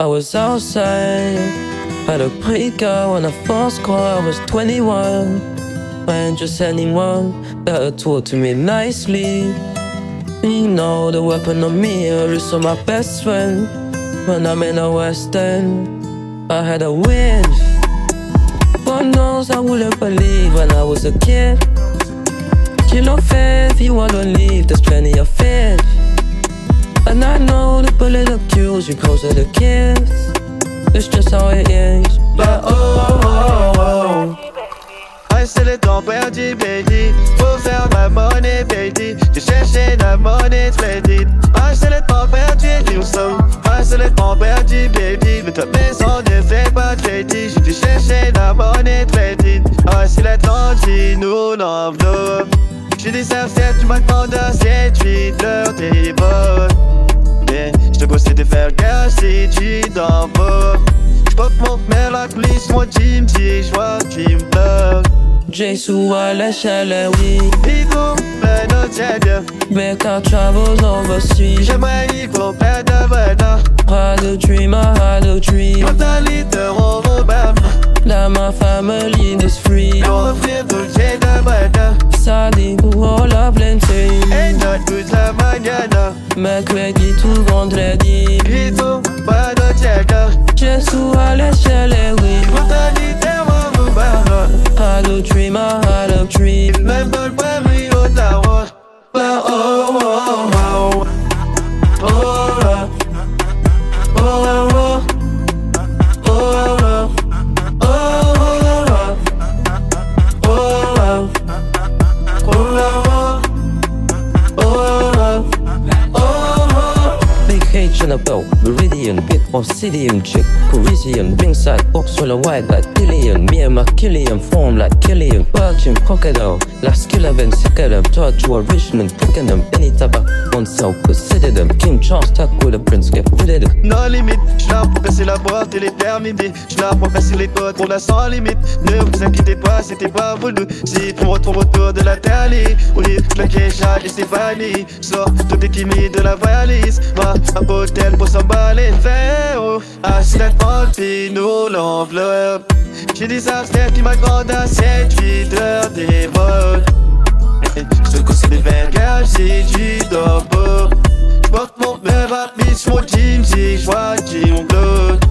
I was outside at a breaker when I first called. I was 21. And just anyone that talked to me nicely. You know, the weapon on me is on my best friend. When I'm in the West End, I had a wish. God knows I wouldn't believe when I was a kid. Kill off if you wanna leave, there's plenty of fish. And I know the bullet accused you close to kids. It's just how it is. But oh, oh, oh. Ouais, c'est le temps perdu, baby. Faut faire ma monnaie, baby. J'ai cherché la monnaie splendide. Ouais, c'est le temps perdu, nous sommes. Ouais, c'est le temps baby. Mais ta maison ne fait pas crédit. J'ai dû chercher la monnaie splendide. Ouais, c'est l'Atlantique, nous l'enveloppe. J'ai des serviettes, tu m'attends à 7, 8 heures, t'es. Tu t'en vas. J'pop mon la police, moi Jim, si j'vois me bloque. Jesu l'échelle, oui. Bidou, plein tiède. Becca travels overseas. J'aimerais y perdre de bonheur. Had a dream, I had a dream. Mentalité, on Robert. That my family is free. Pour offrir de Mercredi tout vendredi. Bidou, plein de tiède. Jesu à l'échelle, oui. Mentalité, on Robert. Had a available A Meridian, bit obsidian chick, Parisian, ringside, box full of white like Killian, me and my Killian form like Killian, Virgin crocodile, last killer then sick of them, charge to a Richmond, them, any type of one self, consider them, King Charles, tackle the prince, get rid of them. Non limite, j'suis là pour casser la boîte et les permis là pour casser les potes, on a sans limite. Ne vous inquiétez pas, c'était pas voulu Si on retrouve autour de la télé Au lit, j'plaquais Jacques et Stéphanie Sors tout est timide de la valise. Va à hôtel pour s'emballer le verre oh. Assis la puis nous l'enveloppe. J'ai des abstinences qui m'accordent à 7-8 heures des vols Je conseille des verres, tu dors pas J'porte mon rapide sur mon gym si j'vois Jim Blood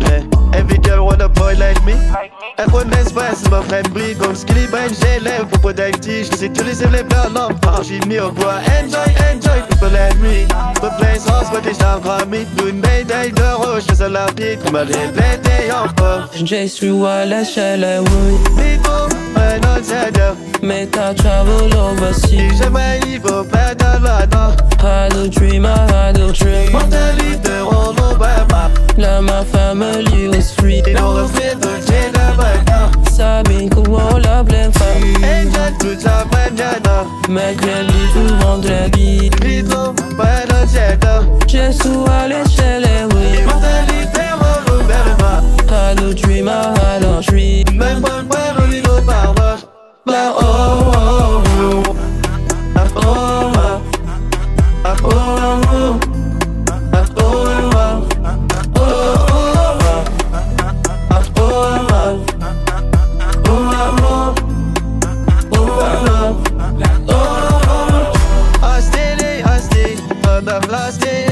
yeah. Every girl want a boy like me. Everyone is fast, my friend brille comme Skilly Bang J'ai l'air propos d'IT Je sais que les leur langue parle J'ai mis au bois Enjoy, enjoy, it's not for me D'une mayday de je la pique Comme elle est blindée encore Jesu à l'échelle, oui. People, un outsider Make I travel overseas. Jamais il faut perdre la dent Had a dream, I had a dream. Mentalité, on Obama Là, my family was free. Et on refait de de maintenant Sami, all of them family. Enjoy toute la mañana tout vendredi. one where we go bow wow Bow oh oh oh Ah oh wow Ah oh oh Ah oh wow Oh oh wow Ah oh wow Oh wow Oh wow Oh oh I stay, I stay, but I've lost it